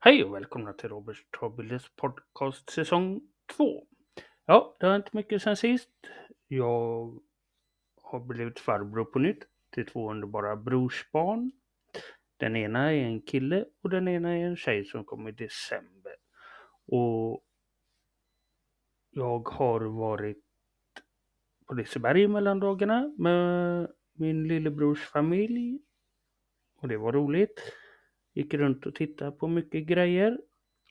Hej och välkomna till Robert Trabildes podcast säsong 2. Ja, det har inte mycket sen sist. Jag har blivit farbror på nytt till två underbara brorsbarn. Den ena är en kille och den ena är en tjej som kom i december. Och jag har varit på Liseberg i mellandagarna med min lillebrors familj. Och det var roligt. Gick runt och tittade på mycket grejer.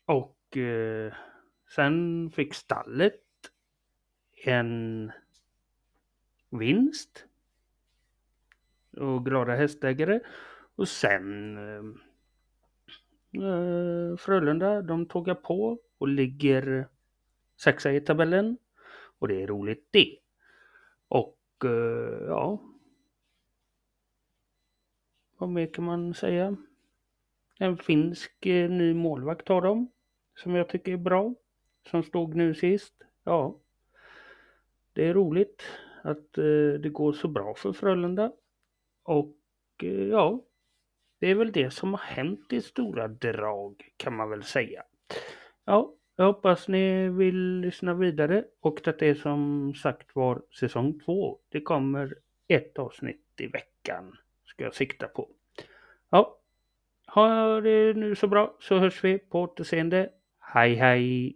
Och eh, sen fick stallet en vinst. Och glada hästägare. Och sen eh, eh, Frölunda, de tågar på och ligger sexa i tabellen. Och det är roligt det. Och eh, ja. Vad mer kan man säga? En finsk eh, ny målvakt har de. Som jag tycker är bra. Som stod nu sist. Ja. Det är roligt att eh, det går så bra för Frölunda. Och eh, ja. Det är väl det som har hänt i stora drag kan man väl säga. Ja, jag hoppas ni vill lyssna vidare och det är som sagt var säsong två. Det kommer ett avsnitt i veckan ska jag sikta på. Ja, ha det nu så bra så hörs vi på återseende. Hej hej!